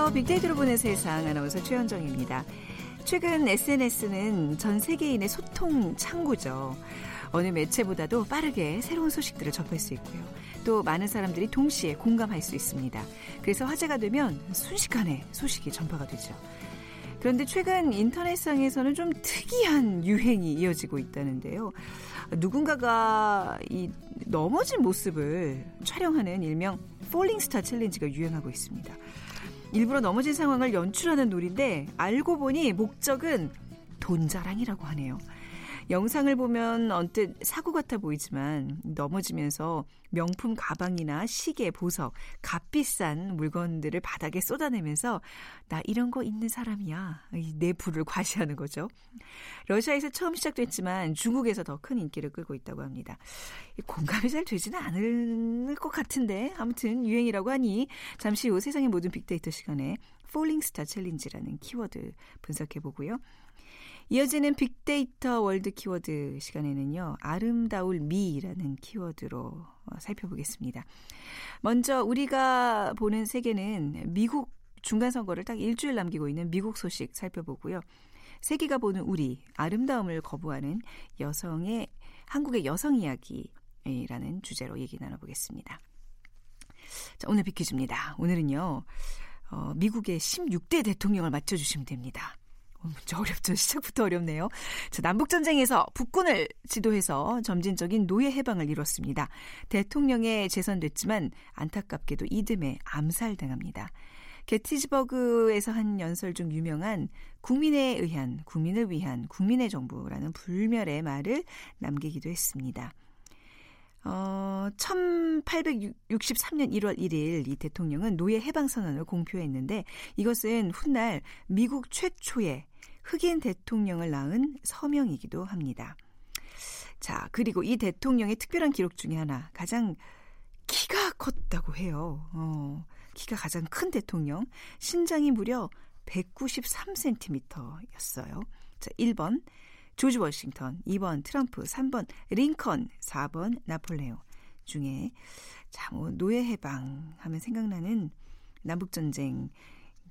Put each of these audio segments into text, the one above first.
안녕하세요. 빅데이터로 보는 세상 아나운서 최현정입니다. 최근 SNS는 전 세계인의 소통 창구죠. 어느 매체보다도 빠르게 새로운 소식들을 접할 수 있고요. 또 많은 사람들이 동시에 공감할 수 있습니다. 그래서 화제가 되면 순식간에 소식이 전파가 되죠. 그런데 최근 인터넷상에서는 좀 특이한 유행이 이어지고 있다는데요. 누군가가 이 넘어진 모습을 촬영하는 일명 폴링스타 챌린지가 유행하고 있습니다. 일부러 넘어진 상황을 연출하는 놀인데 알고 보니 목적은 돈 자랑이라고 하네요. 영상을 보면 언뜻 사고 같아 보이지만 넘어지면서 명품 가방이나 시계, 보석, 값비싼 물건들을 바닥에 쏟아내면서 나 이런 거 있는 사람이야. 내 부를 과시하는 거죠. 러시아에서 처음 시작됐지만 중국에서 더 큰 인기를 끌고 있다고 합니다. 공감이 잘 되지는 않을 것 같은데 아무튼 유행이라고 하니 잠시 후 세상의 모든 빅데이터 시간에 falling star challenge라는 키워드 분석해 보고요. 이어지는 빅데이터 월드 키워드 시간에는요. 아름다울 미라는 키워드로 어, 살펴보겠습니다. 먼저 우리가 보는 세계는 미국 중간선거를 딱 일주일 남기고 있는 미국 소식 살펴보고요. 세계가 보는 우리 아름다움을 거부하는 여성의 한국의 여성 이야기라는 주제로 얘기 나눠보겠습니다. 자, 오늘 빅퀴즈입니다. 오늘은요. 어, 미국의 16대 대통령을 맞춰주시면 됩니다. 문제 어렵죠. 시작부터 어렵네요. 자, 남북전쟁에서 북군을 지도해서 점진적인 노예 해방을 이뤘습니다. 대통령에 재선됐지만 안타깝게도 이듬해 암살당합니다. 게티즈버그에서 한 연설 중 유명한 국민에 의한, 국민을 위한, 국민의 정부라는 불멸의 말을 남기기도 했습니다. 어, 1863년 1월 1일 이 대통령은 노예 해방 선언을 공표했는데 이것은 훗날 미국 최초의 흑인 대통령을 낳은 서명이기도 합니다. 자, 그리고 이 대통령의 특별한 기록 중에 하나, 가장 키가 컸다고 해요. 어, 키가 가장 큰 대통령, 신장이 무려 193cm였어요. 자, 1번, 조지 워싱턴, 2번 트럼프, 3번 링컨, 4번 나폴레옹 중에 자, 뭐 노예 해방 하면 생각나는 남북 전쟁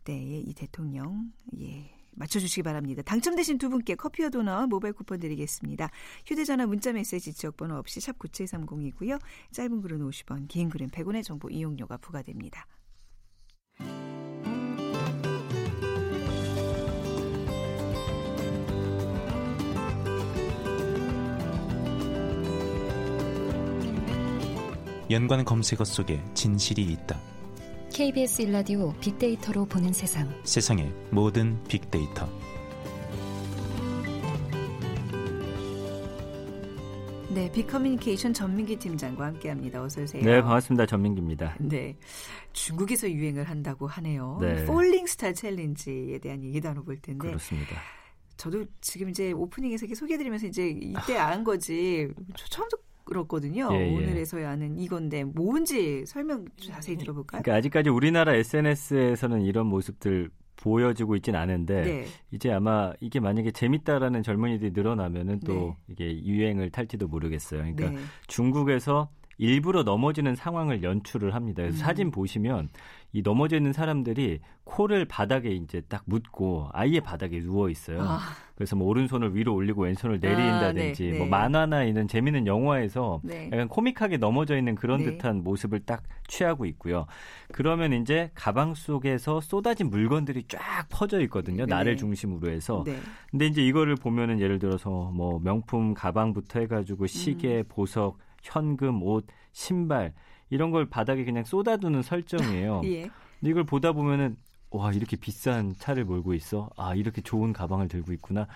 때의 이 대통령 예. 맞춰주시기 바랍니다. 당첨되신 두 분께 커피와 도넛 모바일 쿠폰 드리겠습니다. 휴대전화 문자메시지 지역번호 없이 샵 9730이고요. 짧은 글은 50원, 긴 글은 100원의 정보 이용료가 부과됩니다. 연관 검색어 속에 진실이 있다. KBS 일라디오 빅데이터로 보는 세상. 세상의 모든 빅데이터. 네, 빅커뮤니케이션 전민기 팀장과 함께합니다. 어서 오세요. 네, 반갑습니다. 전민기입니다. 네, 중국에서 유행을 한다고 하네요. 네. falling star challenge에 대한 얘기 나눠볼 텐데. 그렇습니다. 저도 지금 이제 오프닝에서 이렇게 소개해드리면서 이제 이때 안 거지 처음 듣 그렇거든요. 예, 예. 오늘에서야 하는 이건데 뭔지 설명 자세히 들어볼까요? 그러니까 아직까지 우리나라 SNS에서는 이런 모습들 보여지고 있진 않은데 네. 이제 아마 이게 만약에 재밌다라는 젊은이들이 늘어나면은 또 네. 이게 유행을 탈지도 모르겠어요. 그러니까 네. 중국에서 일부러 넘어지는 상황을 연출을 합니다. 그래서 음. 사진 보시면 이 넘어져 있는 사람들이 코를 바닥에 이제 딱 묻고 아예 바닥에 누워 있어요. 아. 그래서 뭐 오른손을 위로 올리고 왼손을 내린다든지 아, 네, 뭐 네. 만화나 있는 재미있는 영화에서 네. 약간 코믹하게 넘어져 있는 그런 네. 듯한 모습을 딱 취하고 있고요. 그러면 이제 가방 속에서 쏟아진 물건들이 쫙 퍼져 있거든요. 네. 나를 중심으로 해서. 네. 근데 이제 이거를 보면은 예를 들어서 뭐 명품 가방부터 해가지고 시계, 음. 보석, 현금, 옷, 신발 이런 걸 바닥에 그냥 쏟아두는 설정이에요. 예. 근데 이걸 보다 보면은 와 이렇게 비싼 차를 몰고 있어. 아 이렇게 좋은 가방을 들고 있구나.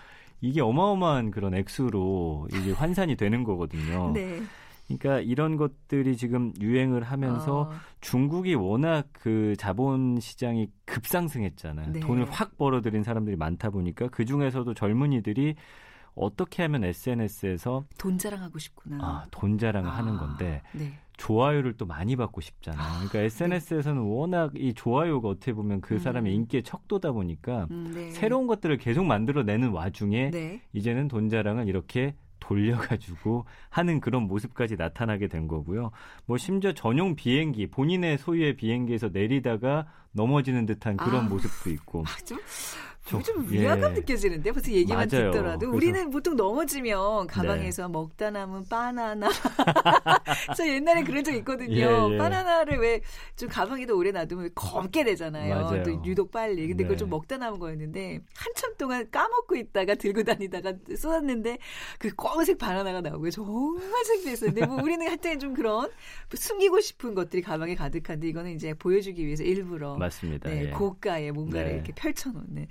이게 어마어마한 그런 액수로 이게 환산이 되는 거거든요. 네. 그러니까 이런 것들이 지금 유행을 하면서 어. 중국이 워낙 그 자본 시장이 급상승했잖아요. 네. 돈을 확 벌어들인 사람들이 많다 보니까 그 중에서도 젊은이들이 어떻게 하면 SNS에서 돈 자랑하고 싶구나. 아, 돈 자랑을 아, 하는 건데 네. 좋아요를 또 많이 받고 싶잖아요. 아, 그러니까 SNS에서는 네. 워낙 이 좋아요가 어떻게 보면 그 음. 사람의 인기의 척도다 보니까 음, 네. 새로운 것들을 계속 만들어내는 와중에 네. 이제는 돈 자랑을 이렇게 돌려가지고 하는 그런 모습까지 나타나게 된 거고요. 뭐 심지어 전용 비행기 본인의 소유의 비행기에서 내리다가 넘어지는 듯한 그런 아, 모습도 있고. 아, 좀, 좀, 좀 위화감 예. 느껴지는데 벌써 얘기만 맞아요. 듣더라도 우리는 보통 넘어지면 가방에서 네. 먹다 남은 바나나 저 옛날에 그런 적 있거든요 예, 예. 바나나를 왜 좀 가방에도 오래 놔두면 검게 되잖아요 맞아요. 또 유독 빨리 근데 네. 그걸 좀 먹다 남은 거였는데 한참 동안 까먹고 있다가 들고 다니다가 쏟았는데 그 검은색 바나나가 나오고 정말 창피했었는데 뭐 우리는 하여튼 좀 그런 숨기고 싶은 것들이 가방에 가득한데 이거는 이제 보여주기 위해서 일부러 맞습니다. 네, 예. 고가의 뭔가를 네. 이렇게 펼쳐놓는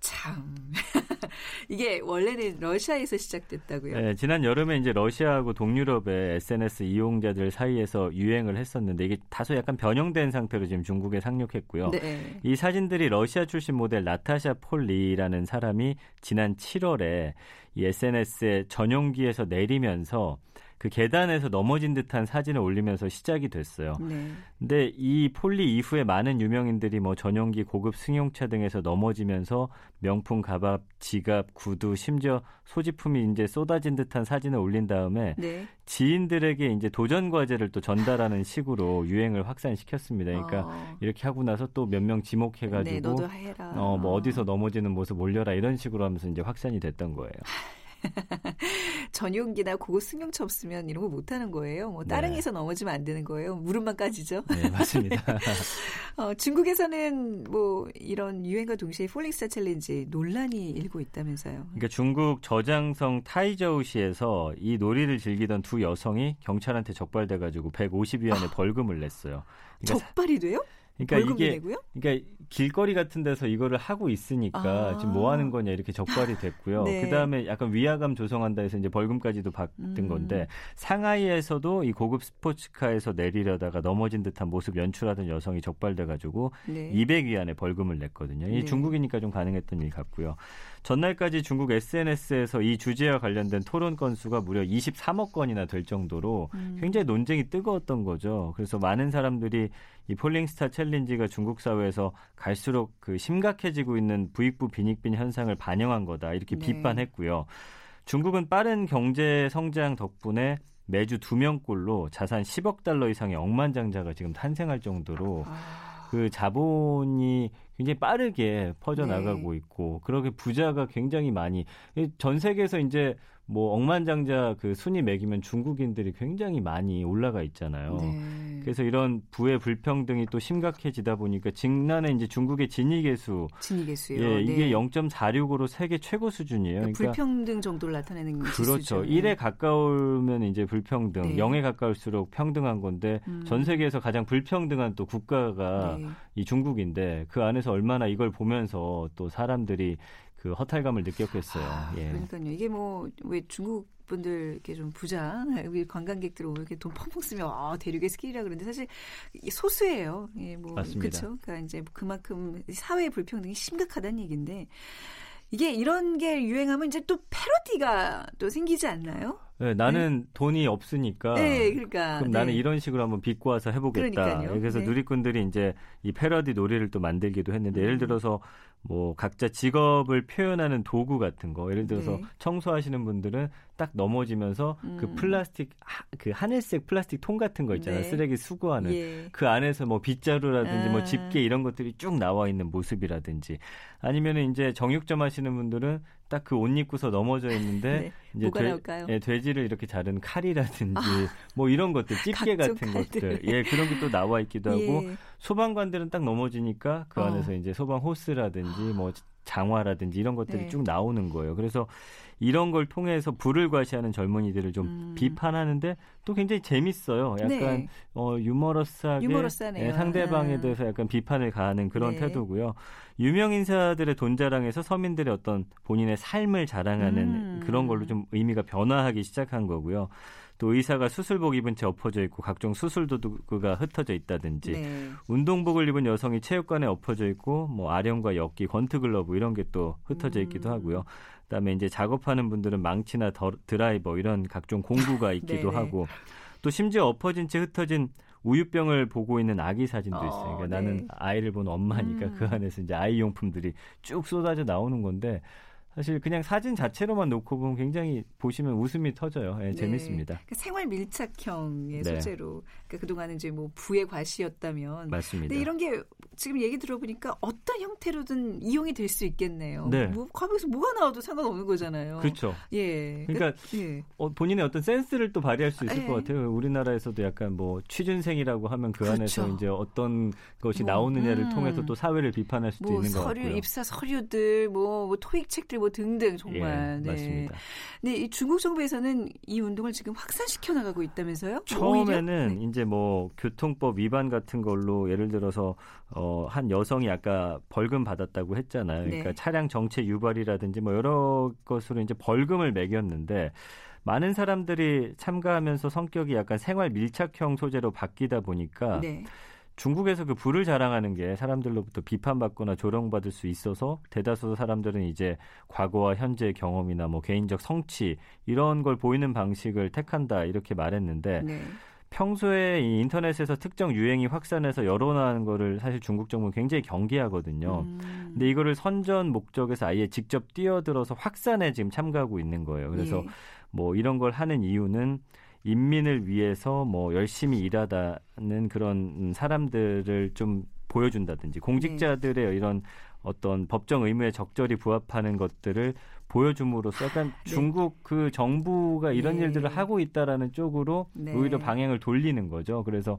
참 이게 원래는 러시아에서 시작됐다고요. 네, 지난 여름에 이제 러시아하고 동유럽의 SNS 이용자들 사이에서 유행을 했었는데 이게 다소 약간 변형된 상태로 지금 중국에 상륙했고요. 네. 이 사진들이 러시아 출신 모델 나타샤 폴리라는 사람이 지난 7월에 이 SNS에 전용기에서 내리면서 그 계단에서 넘어진 듯한 사진을 올리면서 시작이 됐어요. 네. 근데 이 폴리 이후에 많은 유명인들이 뭐 전용기, 고급 승용차 등에서 넘어지면서 명품 가방, 지갑, 구두, 심지어 소지품이 이제 쏟아진 듯한 사진을 올린 다음에 네. 지인들에게 이제 도전 과제를 또 전달하는 식으로 유행을 확산시켰습니다. 그러니까 어. 이렇게 하고 나서 또 몇 명 지목해가지고 네, 어 뭐 어디서 넘어지는 모습 올려라 이런 식으로 하면서 이제 확산이 됐던 거예요. 전용기나 고급 승용차 없으면 이런 거 못하는 거예요. 뭐 따릉이에서 네. 넘어지면 안 되는 거예요. 무릎만 까지죠. 네, 맞습니다. 어, 중국에서는 뭐 이런 유행과 동시에 falling star challenge 논란이 일고 있다면서요. 그러니까 중국 저장성 타이저우시에서 이 놀이를 즐기던 두 여성이 경찰한테 적발돼 가지고 150위안의 아, 벌금을 냈어요. 그러니까 적발이 돼요? 그러니까 이게 내고요? 그러니까 길거리 같은 데서 이거를 하고 있으니까 아. 지금 뭐 하는 거냐 이렇게 적발이 됐고요. 네. 그다음에 약간 위화감 조성한다 해서 이제 벌금까지도 받은 음. 건데 상하이에서도 이 고급 스포츠카에서 내리려다가 넘어진 듯한 모습 연출하던 여성이 적발돼 가지고 네. 200위안의 벌금을 냈거든요. 이 네. 중국이니까 좀 가능했던 일 같고요. 전날까지 중국 SNS에서 이 주제와 관련된 토론 건수가 무려 23억 건이나 될 정도로 음. 굉장히 논쟁이 뜨거웠던 거죠. 그래서 많은 사람들이 이 폴링스타 챌린지가 중국 사회에서 갈수록 그 심각해지고 있는 부익부 빈익빈 현상을 반영한 거다 이렇게 네. 비판했고요. 중국은 빠른 경제 성장 덕분에 매주 두 명꼴로 자산 10억 달러 이상의 억만장자가 지금 탄생할 정도로 아... 그 자본이 굉장히 빠르게 퍼져나가고 네. 있고 그렇게 부자가 굉장히 많이 전 세계에서 이제 뭐 억만장자 그 순위 매기면 중국인들이 굉장히 많이 올라가 있잖아요. 네. 그래서 이런 부의 불평등이 또 심각해지다 보니까 지난해 이제 중국의 지니계수 지니계수요. 예, 이게 네. 0.46으로 세계 최고 수준이에요. 그러니까, 그러니까 불평등 정도를 나타내는 그렇죠. 지수죠. 1에 가까우면 이제 불평등, 네. 0에 가까울수록 평등한 건데 음. 전 세계에서 가장 불평등한 또 국가가 네. 이 중국인데 그 안에서 얼마나 이걸 보면서 또 사람들이 그 허탈감을 느꼈겠어요. 아, 예. 그러니까요. 이게 뭐 왜 중국 분들 이렇게 좀 부자 우리 관광객들 오면 이렇게 돈 펑펑 쓰면 아 대륙의 스케일이라 그러는데 사실 소수예요. 예, 뭐 그렇죠. 그러니까 이제 그만큼 사회 불평등이 심각하다는 얘기인데 이게 이런 게 유행하면 이제 또 패러디가 또 생기지 않나요? 네, 나는 네. 돈이 없으니까. 네, 그러니까. 그럼 네. 나는 이런 식으로 한번 와서 해보겠다. 그러니까요. 그래서 네. 누리꾼들이 이제 이 패러디 놀이를 또 만들기도 했는데 음. 예를 들어서 뭐 각자 직업을 표현하는 도구 같은 거 예를 들어서 네. 청소하시는 분들은 딱 넘어지면서 그 음. 그 플라스틱 하, 그 하늘색 플라스틱 통 같은 거 있잖아요 네. 쓰레기 수거하는 예. 그 안에서 뭐 빗자루라든지 뭐 아. 뭐 집게 이런 것들이 쭉 나와 있는 모습이라든지 아니면은 이제 정육점 하시는 분들은 딱 그 옷 입고서 넘어져 있는데 네. 이제 돼, 예, 돼지를 이렇게 자른 칼이라든지 아. 뭐 이런 것들 집게 같은 칼들. 것들 예 그런 게 또 나와 있기도 하고 예. 소방관들은 딱 넘어지니까 그 어. 안에서 이제 소방 호스라든지 뭐 장화라든지 이런 것들이 네. 쭉 나오는 거예요. 그래서 이런 걸 통해서 불을 과시하는 젊은이들을 좀 음. 비판하는데 또 굉장히 재밌어요. 약간 네. 어, 유머러스하게 네, 상대방에 아. 대해서 약간 비판을 가하는 그런 네. 태도고요. 유명 인사들의 돈 자랑에서 서민들의 어떤 본인의 삶을 자랑하는 음. 그런 걸로 좀 의미가 변화하기 시작한 거고요. 또 의사가 수술복 입은 채 엎어져 있고 각종 수술 도구가 흩어져 있다든지 네. 운동복을 입은 여성이 체육관에 엎어져 있고 뭐 아령과 엽기, 권투 글러브 이런 게 또 흩어져 있기도 음. 하고요. 그다음에 이제 작업하는 분들은 망치나 더, 드라이버 이런 각종 공구가 있기도 하고 또 심지어 엎어진 채 흩어진 우유병을 보고 있는 아기 사진도 어, 있어요. 그러니까 네. 나는 아이를 본 엄마니까 음. 그 안에서 이제 아이 용품들이 쭉 쏟아져 나오는 건데 사실 그냥 사진 자체로만 놓고 보면 굉장히 보시면 웃음이 터져요. 예, 네, 재밌습니다. 그러니까 생활 밀착형의 네. 소재로 그러니까 그동안은 이제 뭐 부의 과시였다면 맞습니다. 근데 이런 게 지금 얘기 들어보니까 어떤 형태로든 이용이 될 수 있겠네요. 네. 뭐 가방에서 뭐가 나와도 상관없는 거잖아요. 그렇죠. 예. 그러니까 예. 어, 본인의 어떤 센스를 또 발휘할 수 있을 예. 것 같아요. 우리나라에서도 약간 뭐 취준생이라고 하면 그 그렇죠. 안에서 이제 어떤 것이 뭐, 나오느냐를 음. 통해서 또 사회를 비판할 수도 뭐 있는 것 같고요. 서류, 입사 서류들, 뭐, 뭐 토익 책들 뭐 등등 정말. 예, 네. 맞습니다. 네, 이 중국 정부에서는 이 운동을 지금 확산시켜 나가고 있다면서요? 처음에는 네. 이제 뭐 교통법 위반 같은 걸로 예를 들어서 어, 한 여성이 아까 벌금 받았다고 했잖아요. 그러니까 네. 차량 정체 유발이라든지 뭐 여러 것으로 이제 벌금을 매겼는데 많은 사람들이 참가하면서 성격이 약간 생활 밀착형 소재로 바뀌다 보니까 네. 중국에서 그 부를 자랑하는 게 사람들로부터 비판받거나 조롱받을 수 있어서 대다수 사람들은 이제 과거와 현재의 경험이나 뭐 개인적 성취 이런 걸 보이는 방식을 택한다 이렇게 말했는데 네. 평소에 이 인터넷에서 특정 유행이 확산해서 여론화하는 거를 사실 중국 정부는 굉장히 경계하거든요. 음. 근데 이거를 선전 목적에서 아예 직접 뛰어들어서 확산에 지금 참가하고 있는 거예요. 그래서 예. 뭐 이런 걸 하는 이유는 인민을 위해서 뭐 열심히 일하다는 그런 사람들을 좀 보여준다든지 공직자들의 네. 이런 어떤 법정 의무에 적절히 부합하는 것들을 보여줌으로써 약간 네. 중국 그 정부가 이런 네. 일들을 하고 있다라는 쪽으로 네. 오히려 방향을 돌리는 거죠. 그래서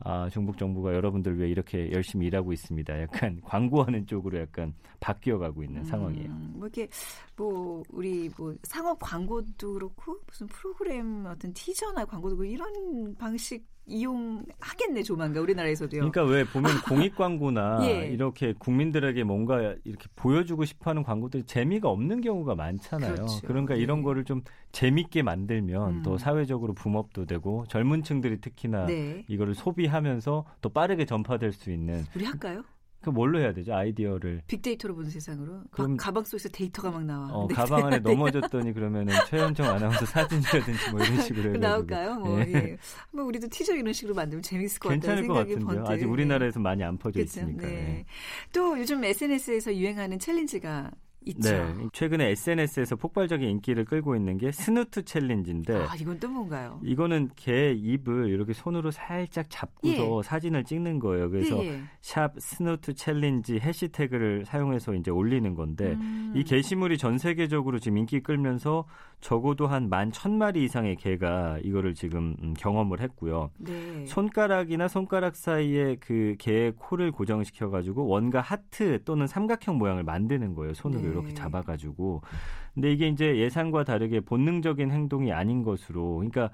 아, 중국 정부가 여러분들 왜 이렇게 열심히 일하고 있습니다. 약간 광고하는 쪽으로 약간 바뀌어 가고 있는 음, 상황이에요. 뭐 이렇게 뭐 우리 뭐 상업 광고도 그렇고 무슨 프로그램 어떤 티저나 광고도 그렇고 이런 방식 이용하겠네 조만간 우리나라에서도요. 그러니까 왜 보면 공익 광고나 예. 이렇게 국민들에게 뭔가 이렇게 보여주고 싶어하는 광고들이 재미가 없는 경우가 많잖아요. 그렇죠. 그러니까 네. 이런 거를 좀 재밌게 만들면 음. 더 사회적으로 붐업도 되고 젊은층들이 특히나 네. 이거를 소비하면서 더 빠르게 전파될 수 있는. 우리 할까요? 그 뭘로 해야 되죠? 아이디어를 빅데이터로 보는 세상으로. 그럼 가방 속에서 데이터가 막 나와. 어, 네. 가방 안에 넘어졌더니 그러면은 최현정 아나운서 사진이라든지 뭐 이런 식으로 해 나올까요? 뭐 예. 예. 한번 우리도 티저 이런 식으로 만들면 재밌을 것 같다는 생각이 번뜩. 아직 우리나라에서 네. 많이 안 퍼져 그쵸? 있으니까. 네. 네. 또 요즘 SNS에서 유행하는 challenge가 있죠. 네. 최근에 SNS에서 폭발적인 인기를 끌고 있는 게 snoot challenge인데. 아, 이건 또 뭔가요? 이거는 개 입을 이렇게 손으로 살짝 잡고서 예. 사진을 찍는 거예요. 그래서 예, 예. 샵 snoot challenge 해시태그를 사용해서 이제 올리는 건데 음. 이 게시물이 전 세계적으로 지금 인기 끌면서 적어도 한 만 천마리 이상의 개가 이거를 지금 음, 경험을 했고요. 네. 손가락이나 손가락 사이에 그 개의 코를 고정시켜 가지고 원과 하트 또는 삼각형 모양을 만드는 거예요. 손으로 네. 이렇게 잡아가지고. 근데 이게 이제 예상과 다르게 본능적인 행동이 아닌 것으로, 그러니까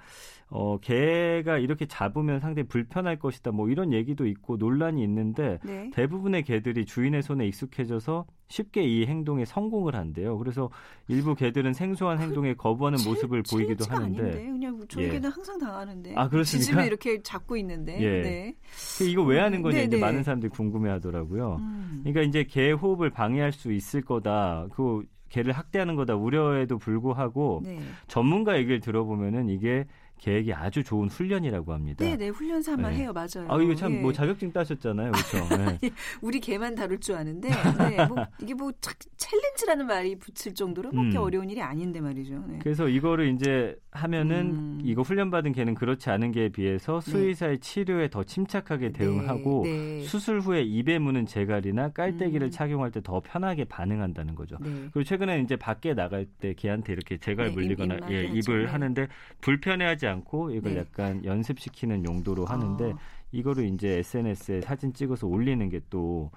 어 개가 이렇게 잡으면 상당히 불편할 것이다. 뭐 이런 얘기도 있고 논란이 있는데 네. 대부분의 개들이 주인의 손에 익숙해져서 쉽게 이 행동에 성공을 한대요. 그래서 일부 개들은 생소한 그 행동에 거부하는 모습을 보이기도 하는데. 아닌데. 그냥 저희 예. 개는 항상 당하는데. 아 그렇습니까? 지집에 이렇게 잡고 있는데. 예. 네. 그 이거 왜 하는 거냐 네, 이제 네. 많은 사람들이 궁금해하더라고요. 음. 그러니까 이제 개 호흡을 방해할 수 있을 거다. 그 개를 학대하는 거다 우려에도 불구하고 네. 전문가 얘기를 들어보면은 이게 계획이 아주 좋은 훈련이라고 합니다. 네, 네, 훈련 삼아 네. 해요, 맞아요. 아, 이거 참뭐 예. 자격증 따셨잖아요, 그렇죠? 네. 우리 개만 다룰 줄 아는데, 네, 뭐 이게 뭐 챌린지라는 말이 붙일 정도로 그렇게 음. 어려운 일이 아닌데 말이죠. 네. 그래서 이거를 이제 하면은 음. 이거 훈련 받은 개는 그렇지 않은 개에 비해서 네. 수의사의 치료에 더 침착하게 네, 대응하고 네. 수술 후에 입에 무는 재갈이나 깔때기를 음. 착용할 때 더 편하게 반응한다는 거죠. 그리고 최근에 이제 밖에 나갈 때 개한테 이렇게 재갈 물리거나 입, 예, 입을 하는데 불편해하지 않고 이걸 네. 약간 연습시키는 용도로 하는데 어. 이거를 이제 SNS에 사진 찍어서 올리는 게 또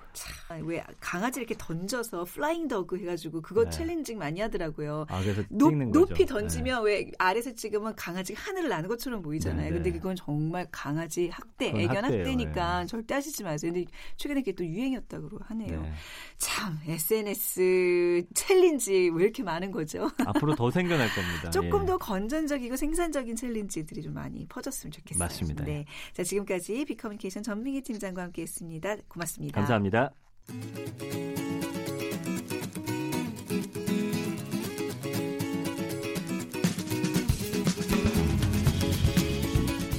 왜 강아지 이렇게 던져서 flying dog 해가지고 그거 네. challenge 많이 하더라고요. 아, 그래서 높. 높이 던지면 네. 왜 아래서 찍으면 강아지가 하늘을 나는 것처럼 보이잖아요. 네, 근데 네. 그건 정말 강아지 학대, 애견. 학대니까 네. 절대 하시지 마세요. 근데 최근에 그게 또 유행이었다고 하네요. 네. 참 SNS challenge 왜 이렇게 많은 거죠? 앞으로 더 생겨날 겁니다. 조금 예. 더 건전적이고 생산적인 challenge들이 좀 많이 퍼졌으면 좋겠어요. 맞습니다. 네. 자 지금까지 빅커뮤니케이션 전민기 팀장과 함께했습니다. 고맙습니다. 감사합니다.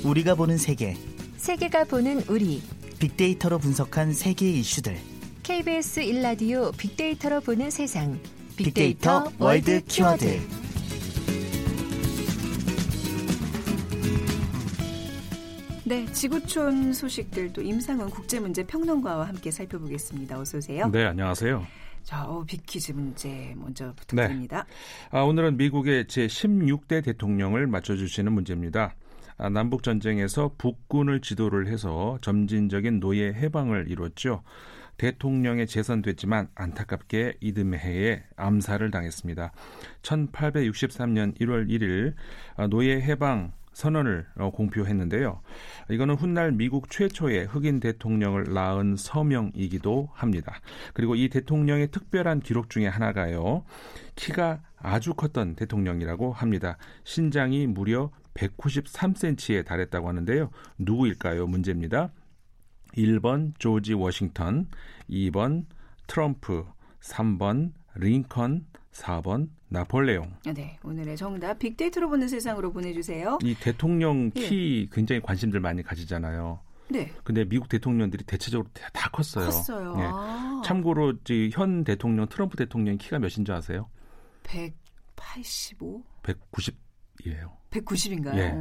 우리가 보는 세계 세계가 보는 우리 빅데이터로 분석한 세계의 이슈들 KBS 일라디오 빅데이터로 보는 세상 빅데이터 월드 키워드 네, 지구촌 소식들도 임상원 국제문제평론가와 함께 살펴보겠습니다. 어서 오세요. 네, 안녕하세요. 자, 어, 빅퀴즈 문제 먼저 부탁드립니다. 네. 아, 오늘은 미국의 제16대 대통령을 맞춰주시는 문제입니다. 아, 남북 전쟁에서 북군을 지도를 해서 점진적인 노예 해방을 이뤘죠. 대통령에 재선됐지만 안타깝게 이듬해에 암살을 당했습니다. 1863년 1월 1일 노예 해방 선언을 어, 공표했는데요. 이거는 훗날 미국 최초의 흑인 대통령을 낳은 서명이기도 합니다. 그리고 이 대통령의 특별한 기록 중에 하나가요. 키가 아주 컸던 대통령이라고 합니다. 신장이 무려 193cm에 달했다고 하는데요. 누구일까요? 문제입니다. 1번 조지 워싱턴, 2번 트럼프, 3번 링컨, 4번 나폴레옹. 네, 오늘의 정답 빅데이터로 보는 세상으로 보내주세요. 이 대통령 예. 키 예. 굉장히 관심들 많이 가지잖아요. 네. 근데 미국 대통령들이 대체적으로 다 컸어요. 컸어요. 예. 아. 참고로 현 대통령 트럼프 대통령 키가 몇인 줄 아세요? 185? 190이에요. 190인가요? 예.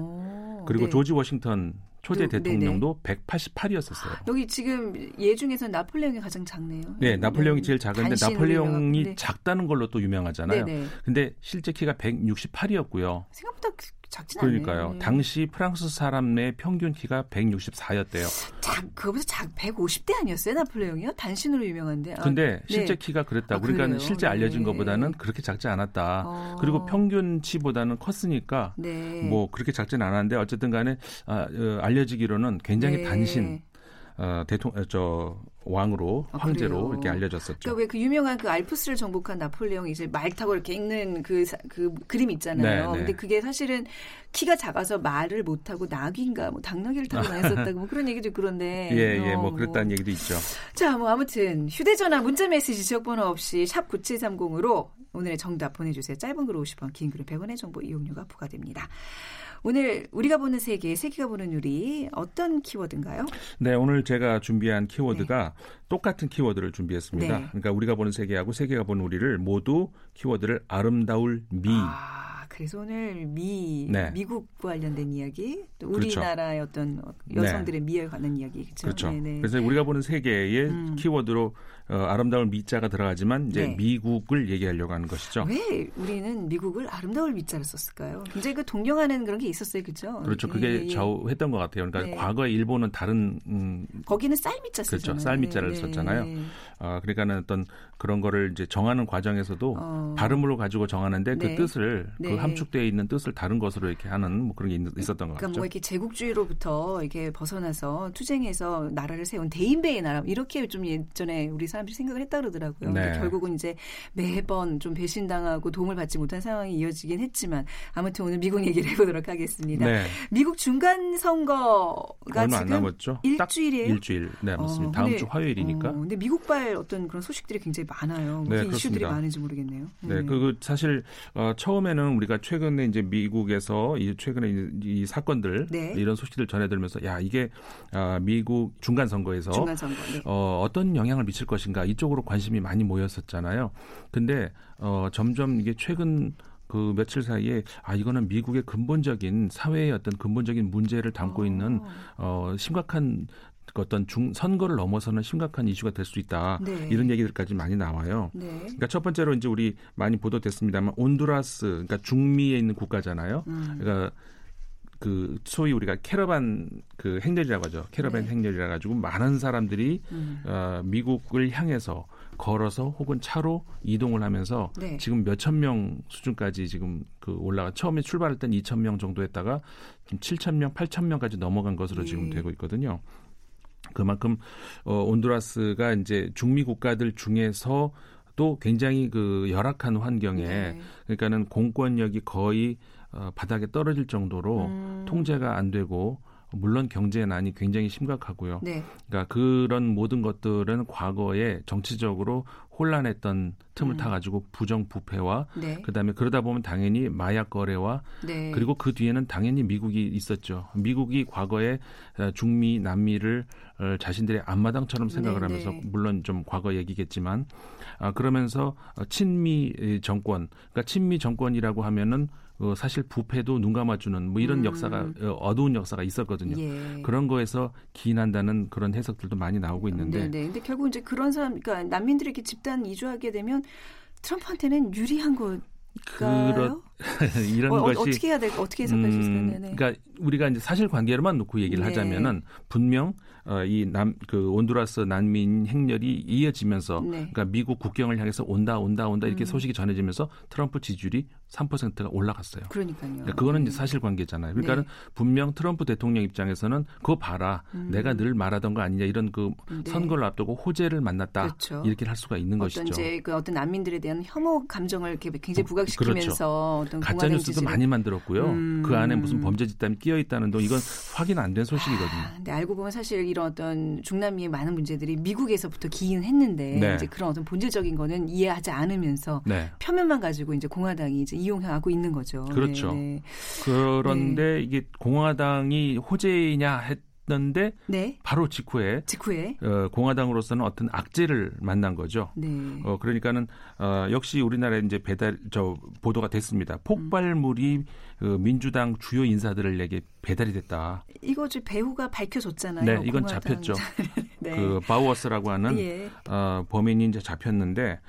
그리고 네. 조지 워싱턴 초대 또, 대통령도 네네. 188이었었어요. 여기 지금 예 중에서 나폴레옹이 가장 작네요. 네, 나폴레옹이 제일 작은데 나폴레옹이 네. 작다는 걸로 또 유명하잖아요. 네네. 근데 실제 키가 168이었고요. 생각보다 작진 그러니까요. 않네요. 당시 프랑스 사람의 평균 키가 164였대요. 작, 그거보다 작 150대 아니었어요, 나폴레옹이요? 단신으로 유명한데. 아, 근데 실제 네. 키가 그랬다. 아, 우리가 그래요? 실제 알려진 네. 것보다는 그렇게 작지 않았다. 어. 그리고 평균치보다는 컸으니까 네. 뭐 그렇게 작진 않았는데 어쨌든 간에 아, 어, 알려지기로는 굉장히 네. 단신 어, 대통령 저 왕으로 아, 황제로 이렇게 알려졌었죠. 그러니까 왜 그 유명한 그 알프스를 정복한 나폴레옹이 이제 말 타고 이렇게 읽는 그, 그 그림 있잖아요. 네, 네. 근데 그게 사실은 키가 작아서 말을 못 타고 낙인가 뭐 당나귀를 타고 다녔었다고 뭐 그런 얘기도 그런데. 예, 예, 어, 뭐 그랬다는 얘기도 있죠. 자, 뭐 아무튼 휴대 전화 문자 메시지 지역 번호 없이 샵 9730으로 오늘의 정답 보내 주세요. 짧은 글 50원, 긴 글은 100원의 정보 이용료가 부과됩니다. 오늘 우리가 보는 세계, 세계가 보는 우리 어떤 키워드인가요? 네, 오늘 제가 준비한 키워드가 네. 똑같은 키워드를 준비했습니다. 네. 그러니까 우리가 보는 세계하고 세계가 보는 우리를 모두 키워드를 아름다울 미. 아. 그래서 오늘 미 네. 미국 관련된 이야기, 또 그렇죠. 우리나라의 그렇죠. 어떤 여성들의 네. 미에 관한 이야기 그렇죠. 그렇죠. 네네. 그래서 우리가 보는 세계의 음. 키워드로 어, 아름다울 미자가 들어가지만 이제 네. 미국을 얘기하려고 하는 것이죠. 왜 우리는 미국을 아름다울 미자를 썼을까요? 굉장히 그 동경하는 그런 게 있었어요, 그렇죠? 그렇죠. 그게 예, 예. 좌우했던 것 같아요. 그러니까 네. 과거에 일본은 다른 음, 거기는 쌀미자 쓰잖아요. 그렇죠. 쌀미자를 네. 썼잖아요. 아, 그러니까는 어떤 그런 거를 이제 정하는 과정에서도 어. 발음으로 가지고 정하는데 그 네. 뜻을 그 네. 함축되어 있는 뜻을 다른 것으로 이렇게 하는 뭐 그런 게 있, 었던 것 그러니까 같죠. 뭐 이렇게 제국주의로부터 이렇게 벗어나서 투쟁해서 나라를 세운 대인배의 나라 이렇게 좀 예전에 우리 사람들이 생각을 했다 그러더라고요. 네. 결국은 이제 매번 좀 배신당하고 도움을 받지 못한 상황이 이어지긴 했지만 아무튼 오늘 미국 얘기를 해보도록 하겠습니다. 네. 미국 중간 선거가 얼마 지금 안 남았죠? 일주일이에요. 일주일 네 맞습니다. 어, 다음 근데, 주 화요일이니까. 어, 근데 미국발 어떤 그런 소식들이 굉장히 많아요. 네, 무슨 이슈들이 많은지 모르겠네요. 네, 네. 그 사실 어, 처음에는 우리 가 최근에 이제 미국에서 이 최근에 이, 이 사건들 네. 이런 소식들 전해들면서 야 이게 아, 미국 중간 선거에서 중간 선거, 네. 어, 어떤 영향을 미칠 것인가 이쪽으로 관심이 많이 모였었잖아요. 근데 어, 점점 이게 최근 그 며칠 사이에 아 이거는 미국의 근본적인 사회의 어떤 근본적인 문제를 담고 있는 어 심각한 그 어떤 중 선거를 넘어서는 심각한 이슈가 될 수 있다. 네. 이런 얘기들까지 많이 나와요. 네. 그러니까 첫 번째로 이제 우리 많이 보도됐습니다만 온두라스 그러니까 중미에 있는 국가잖아요. 음. 그러니까 그 소위 우리가 캐러반 그 행렬이라고 하죠. 캐러반 네. 행렬이라 가지고 많은 사람들이 음. 어, 미국을 향해서 걸어서 혹은 차로 이동을 하면서 네. 지금 몇천 명 수준까지 지금 그 올라가 처음에 출발할 땐 2천 명 정도 했다가 지금 7천 명, 8천 명까지 넘어간 것으로 네. 지금 되고 있거든요. 그만큼 어 온두라스가 이제 중미 국가들 중에서 또 굉장히 그 열악한 환경에 네. 그러니까는 공권력이 거의 어 바닥에 떨어질 정도로 음. 통제가 안 되고 물론 경제난이 굉장히 심각하고요. 네. 그러니까 그런 모든 것들은 과거에 정치적으로 혼란했던 틈을 음. 타가지고 부정부패와 네. 그다음에 그러다 보면 당연히 마약 거래와 네. 그리고 그 뒤에는 당연히 미국이 있었죠. 미국이 과거에 어, 중미 남미를 어, 자신들의 앞마당처럼 생각을 네, 하면서 네. 물론 좀 과거 얘기겠지만 아 그러면서 친미 정권 그러니까 친미 정권이라고 하면은 어, 사실 부패도 눈 감아주는 뭐 이런 음. 역사가 어, 어두운 역사가 있었거든요. 예. 그런 거에서 기인한다는 그런 해석들도 많이 나오고 있는데. 네, 네. 근데 결국 이제 그런 사람, 그러니까 난민들이 이렇게 집단 이주하게 되면 트럼프한테는 유리한 거. 그런 이런 어, 것이 어떻게 해야 될까 어떻게 해석할 음, 수 있을까요? 네, 네. 그러니까 우리가 이제 사실 관계로만 놓고 얘기를 네. 하자면은 분명 어, 이남 그 온두라스 난민 행렬이 이어지면서 네. 그러니까 미국 국경을 향해서 온다 온다 온다 이렇게 음. 소식이 전해지면서 트럼프 지지율이 3%가 올라갔어요. 그러니까요. 그러니까 그거는 이제 네. 사실관계잖아요. 그러니까 네. 분명 트럼프 대통령 입장에서는 그거 봐라. 음. 내가 늘 말하던 거 아니냐 이런 그 네. 선거를 앞두고 호재를 만났다. 그렇죠. 이렇게 할 수가 있는 어떤 것이죠. 이제 그 어떤 난민들에 대한 혐오 감정을 이렇게 굉장히 어, 부각시키면서 그렇죠. 가짜 뉴스도 많이 만들었고요. 음. 그 안에 무슨 범죄 집단이 끼어 있다는 도 이건 확인 안 된 소식이거든요. 아, 근데 알고 보면 사실 이런 어떤 중남미의 많은 문제들이 미국에서부터 기인했는데 네. 이제 그런 어떤 본질적인 거는 이해하지 않으면서 네. 표면만 가지고 이제 공화당이 이제 이용하고 있는 거죠. 그렇죠. 네, 네. 그런데 네. 이게 공화당이 호재이냐 했 는데 네. 바로 직후에, 직후에? 어, 공화당으로서는 어떤 악재를 만난 거죠. 네. 어, 그러니까는 어, 역시 우리나라에 이제 배달 저 보도가 됐습니다. 폭발물이 그 민주당 주요 인사들에게 배달이 됐다. 이거 지 배후가 밝혀졌잖아요. 네, 이건 공화당. 잡혔죠. 네. 그 바우어스라고 하는 예. 어, 범인이 이제 잡혔는데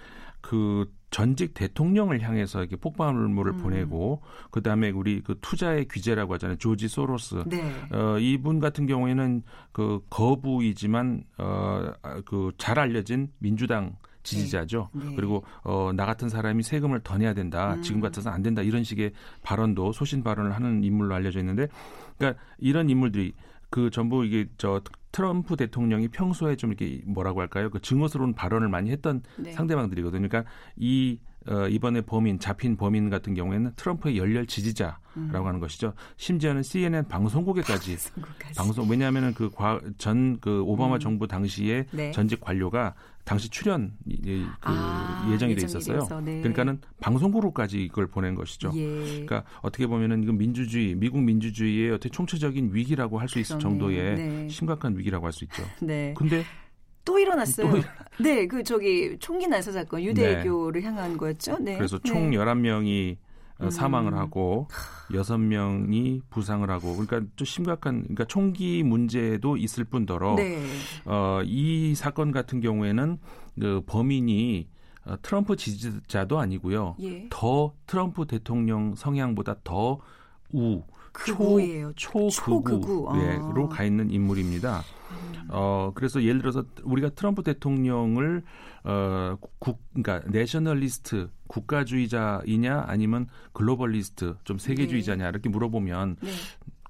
그 전직 대통령을 향해서 이렇게 폭발물을 음. 보내고 그다음에 우리 그 투자의 규제라고 하잖아요. 조지 소로스. 네. 어 이분 같은 경우에는 그 거부이지만 어그 잘 알려진 민주당 지지자죠. 네. 네. 그리고 어, 나 같은 사람이 세금을 더 내야 된다. 음. 지금 같아서 안 된다. 이런 식의 발언도 소신 발언을 하는 인물로 알려져 있는데, 그러니까 이런 인물들이 그 전부 이게 저 트럼프 대통령이 평소에 좀 이렇게 뭐라고 할까요? 그 증오스러운 발언을 많이 했던 네. 상대방들이거든요. 그러니까 이 어, 이번에 범인 잡힌 범인 같은 경우에는 트럼프의 열렬 지지자라고 음. 하는 것이죠. 심지어는 CNN 방송국에까지 방송 왜냐하면은 그전그 그 오바마 음. 정부 당시에 네. 전직 관료가 당시 출연 그 아, 예정이 돼 있었어요. 네. 그러니까는 방송국으로까지 이걸 보낸 것이죠. 예. 그러니까 어떻게 보면은 이건 민주주의, 미국 민주주의의 어떻게 총체적인 위기라고 할 수 있을 정도의 네. 심각한 위기라고 할 수 있죠. 네. 근데 또 일어났어요. 또... 네, 그 저기 총기 난사 사건 유대교를 네. 향한 거였죠. 네. 그래서 총 네. 11명이 어, 음. 사망을 하고 여섯 명이 부상을 하고 그러니까 좀 심각한 그러니까 총기 문제도 있을 뿐더러 네. 어, 이 사건 같은 경우에는 그 범인이 어, 트럼프 지지자도 아니고요. 예. 더 트럼프 대통령 성향보다 더 우. 초, 초극우, 로 아. 가 있는 인물입니다. 어, 그래서 예를 들어서 우리가 트럼프 대통령을 어, 국, 그러니까 내셔널리스트 국가주의자이냐 아니면 글로벌리스트 좀 세계주의자냐 네. 이렇게 물어보면 네.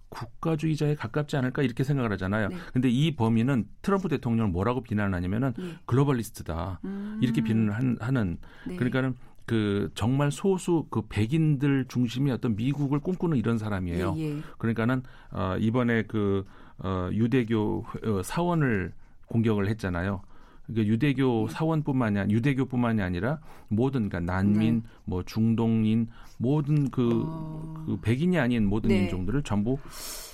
국가주의자에 가깝지 않을까 이렇게 생각을 하잖아요. 네. 근데 이 범인은 트럼프 대통령을 뭐라고 비난하냐면은 네. 글로벌리스트다. 음. 이렇게 비난을 하는 네. 그러니까는 그 정말 소수 그 백인들 중심의 어떤 미국을 꿈꾸는 이런 사람이에요. 예, 예. 그러니까는 어 이번에 그 어, 유대교 어, 사원을 공격을 했잖아요. 그러니까 유대교 네. 사원뿐만이 아니라 유대교뿐만이 아니라 모든 그러니까 난민, 네. 뭐 중동인 모든 그, 어... 그 백인이 아닌 모든 네. 인종들을 전부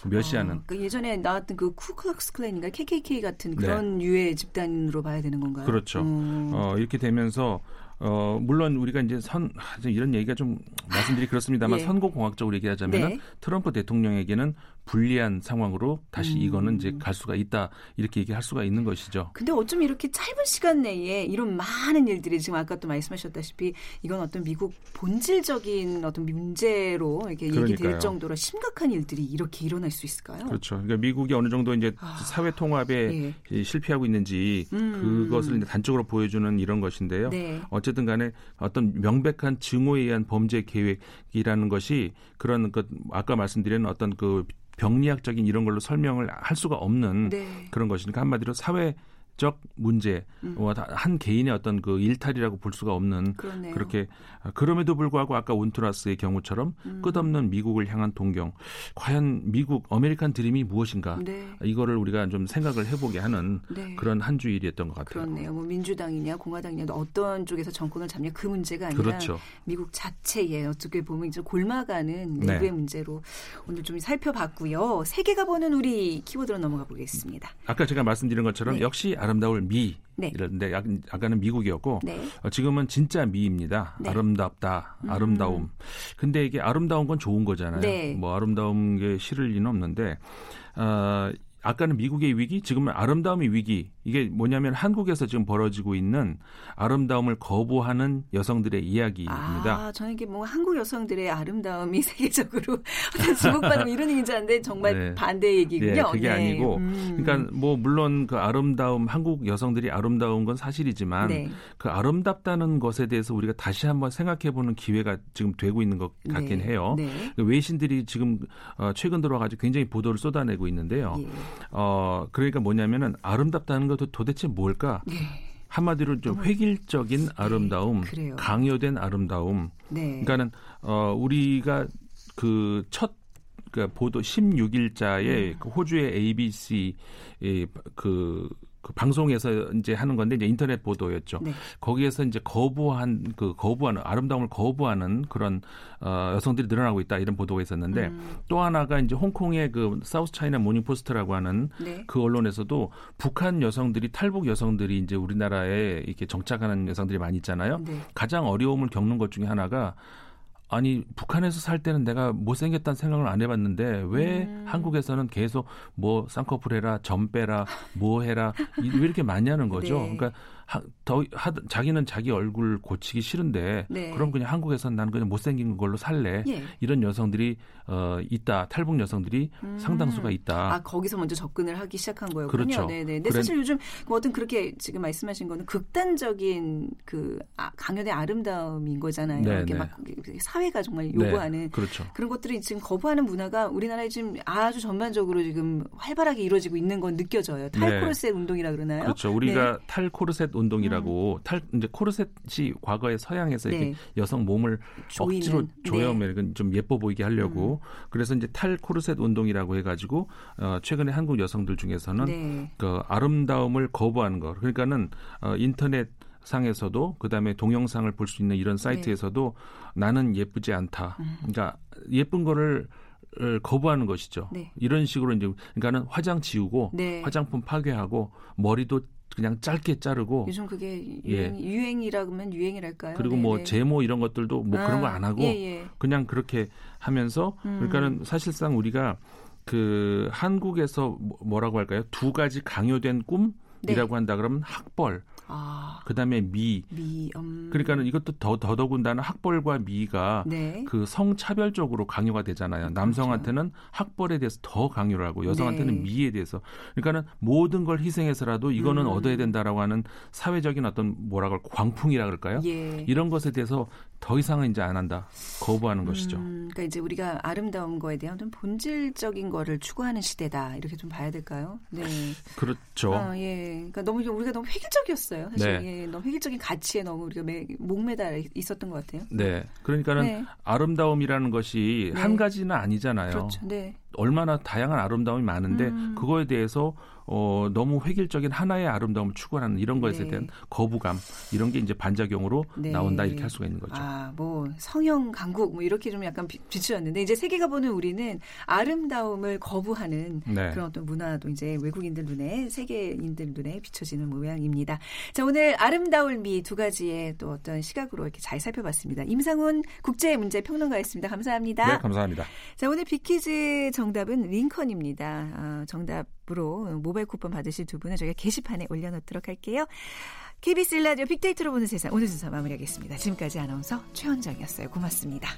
멸시하는. 어, 그 예전에 나왔던 그 쿠클락스 클랜인가 KKK 같은 그런 네. 유해 집단으로 봐야 되는 건가요? 그렇죠. 음... 어, 이렇게 되면서 어, 물론 우리가 이제 선, 이런 얘기가 좀 말씀드리 그렇습니다만 예. 선거공학적으로 얘기하자면 네. 트럼프 대통령에게는 불리한 상황으로 다시 음. 이거는 이제 갈 수가 있다 이렇게 얘기할 수가 있는 것이죠. 근데 어쩜 이렇게 짧은 시간 내에 이런 많은 일들이 지금 아까 또 말씀하셨다시피 이건 어떤 미국 본질적인 어떤 문제로 이렇게 얘기될 정도로 심각한 일들이 이렇게 일어날 수 있을까요? 그렇죠. 그러니까 미국이 어느 정도 이제 아. 사회 통합에 네. 실패하고 있는지 음. 그것을 이제 단적으로 보여주는 이런 것인데요. 네. 어쨌든 간에 어떤 명백한 증오에 의한 범죄 계획이라는 것이 그런 것 아까 말씀드린 어떤 그 병리학적인 이런 걸로 설명을 할 수가 없는 네. 그런 것이니까 한마디로 사회 적 문제, 음. 뭐한 개인의 어떤 그 일탈이라고 볼 수가 없는 그러네요. 그렇게 아, 그럼에도 불구하고 아까 온투라스의 경우처럼 음. 끝없는 미국을 향한 동경, 과연 미국 어메리칸 드림이 무엇인가? 네. 이거를 우리가 좀 생각을 해보게 하는 네. 그런 한 주일이었던 것 같아요. 그렇네요. 뭐 민주당이냐 공화당이냐 어떤 쪽에서 정권을 잡냐 그 문제가 아니라 그렇죠. 미국 자체에 어떻게 보면 이제 골마가는 내부의 네. 문제로 오늘 좀 살펴봤고요. 세계가 보는 우리 키워드로 넘어가 보겠습니다. 아까 제가 말씀드린 것처럼 네. 역시 아름다울 미 네. 이런데 아까는 미국이었고 네. 어, 지금은 진짜 미입니다. 네. 아름답다, 음. 아름다움. 음. 근데 이게 아름다운 건 좋은 거잖아요. 네. 뭐 아름다운 게 싫을 리는 없는데 어, 아까는 미국의 위기, 지금은 아름다움의 위기. 이게 뭐냐면 한국에서 지금 벌어지고 있는 아름다움을 거부하는 여성들의 이야기입니다. 아, 저는 이게 뭐 한국 여성들의 아름다움이 세계적으로 주목받는 이런 얘기인 줄 알았는데 정말 네. 반대 얘기군요. 네, 그게 네. 아니고, 음. 그러니까 뭐 물론 그 아름다움, 한국 여성들이 아름다운 건 사실이지만 네. 그 아름답다는 것에 대해서 우리가 다시 한번 생각해 보는 기회가 지금 되고 있는 것 같긴 네. 해요. 네. 그 외신들이 지금 어, 최근 들어가지고 굉장히 보도를 쏟아내고 있는데요. 예. 어, 그러니까 뭐냐면은 아름답다는 것도 도대체 뭘까? 네. 한마디로 좀 획일적인 네, 아름다움, 네, 강요된 아름다움. 네. 그러니까는 어 우리가 그첫그 보도 16일자에 음. 그 호주의 ABC 그, 그 방송에서 이제 하는 건데 이제 인터넷 보도였죠. 네. 거기에서 이제 거부한 그 거부하는 아름다움을 거부하는 그런 어, 여성들이 늘어나고 있다 이런 보도가 있었는데 음. 또 하나가 이제 홍콩의 그 사우스 차이나 모닝 포스트라고 하는 네. 그 언론에서도 북한 여성들이 탈북 여성들이 이제 우리나라에 이렇게 정착하는 여성들이 많이 있잖아요. 네. 가장 어려움을 겪는 것 중에 하나가 아니 북한에서 살 때는 내가 못생겼다는 생각을 안 해봤는데 왜 음. 한국에서는 계속 뭐 쌍꺼풀 해라 점 빼라 뭐 해라 왜 이렇게 많이 하는 거죠 네. 그러니까 하, 더 하, 자기는 자기 얼굴 고치기 싫은데 네. 그럼 그냥 한국에서는 나는 그냥 못생긴 걸로 살래 예. 이런 여성들이 어 있다 탈북 여성들이 음. 상당수가 있다. 아 거기서 먼저 접근을 하기 시작한 거였군요. 그렇죠. 네네. 근데 그래. 사실 요즘 뭐 어떤 그렇게 지금 말씀하신 거는 극단적인 그 아, 강연의 아름다움인 거잖아요. 네네. 이렇게 막 사회가 정말 네. 요구하는 네. 그렇죠. 그런 것들이 지금 거부하는 문화가 우리나라에 지금 아주 전반적으로 지금 활발하게 이루어지고 있는 건 느껴져요. 탈코르셋 네. 운동이라 그러나요? 그렇죠. 우리가 네. 탈코르셋 운동이라고 음. 탈 이제 코르셋이 과거에 서양에서 네. 이렇게 여성 몸을 조이는. 억지로 조여면 네. 좀 예뻐 보이게 하려고 음. 그래서 이제 탈 코르셋 운동이라고 해가지고 어, 최근에 한국 여성들 중에서는 네. 그 아름다움을 거부하는 거 그러니까는 어, 인터넷 상에서도 그다음에 동영상을 볼 수 있는 이런 사이트에서도 네. 나는 예쁘지 않다. 음. 그러니까 예쁜 거를 거부하는 것이죠. 네. 이런 식으로 이제 그러니까는 화장 지우고 네. 화장품 파괴하고 머리도 그냥 짧게 자르고 요즘 그게 유행, 예. 유행이라 그러면 유행이랄까요? 그리고 뭐 네네. 뭐 제모 이런 것들도 뭐 아, 그런 거 안 하고 예, 예. 그냥 그렇게 하면서 음. 그러니까는 사실상 우리가 그 한국에서 뭐, 뭐라고 할까요? 두 가지 강요된 꿈이라고 네. 한다 그러면 학벌 아. 그다음에 미. 미. 음. 그러니까는 이것도 더 더더군다나 학벌과 미가 네. 그 성차별적으로 강요가 되잖아요. 그렇죠. 남성한테는 학벌에 대해서 더 강요를 하고 여성한테는 네. 미에 대해서. 그러니까는 모든 걸 희생해서라도 이거는 음. 얻어야 된다라고 하는 사회적인 어떤 뭐라 그럴 광풍이라 그럴까요? 예. 이런 것에 대해서 더 이상은 이제 안 한다. 거부하는 것이죠. 음, 그러니까 이제 우리가 아름다운 거에 대한 좀 본질적인 거를 추구하는 시대다. 이렇게 좀 봐야 될까요? 네. 그렇죠. 아, 예. 그러니까 너무 우리가 너무 획일적이었어요. 사실 네. 예, 너무 획일적인 가치에 너무 우리가 매, 목매달 있었던 것 같아요. 네. 그러니까는 네. 아름다움이라는 것이 네. 한 가지는 아니잖아요. 그렇죠. 네. 얼마나 다양한 아름다움이 많은데 음. 그거에 대해서 어, 너무 획일적인 하나의 아름다움을 추구하는 이런 것에 네. 대한 거부감 이런 게 이제 반작용으로 네. 나온다 이렇게 할 수가 있는 거죠. 아, 뭐 성형 강국 뭐 이렇게 좀 약간 비, 비추었는데 이제 세계가 보는 우리는 아름다움을 거부하는 네. 그런 어떤 문화도 이제 외국인들 눈에 세계인들 눈에 비춰지는 모양입니다. 자, 오늘 아름다울 미 두 가지의 또 어떤 시각으로 이렇게 잘 살펴봤습니다. 임상훈 국제 문제 평론가였습니다. 감사합니다. 네, 감사합니다. 자, 오늘 비키즈 정 정답은 링컨입니다. 어, 정답으로 모바일 쿠폰 받으실 두 분은 저희가 게시판에 올려놓도록 할게요. KBS 일라디오 빅데이터로 보는 세상 오늘 순서 마무리하겠습니다. 지금까지 아나운서 최현정이었어요. 고맙습니다.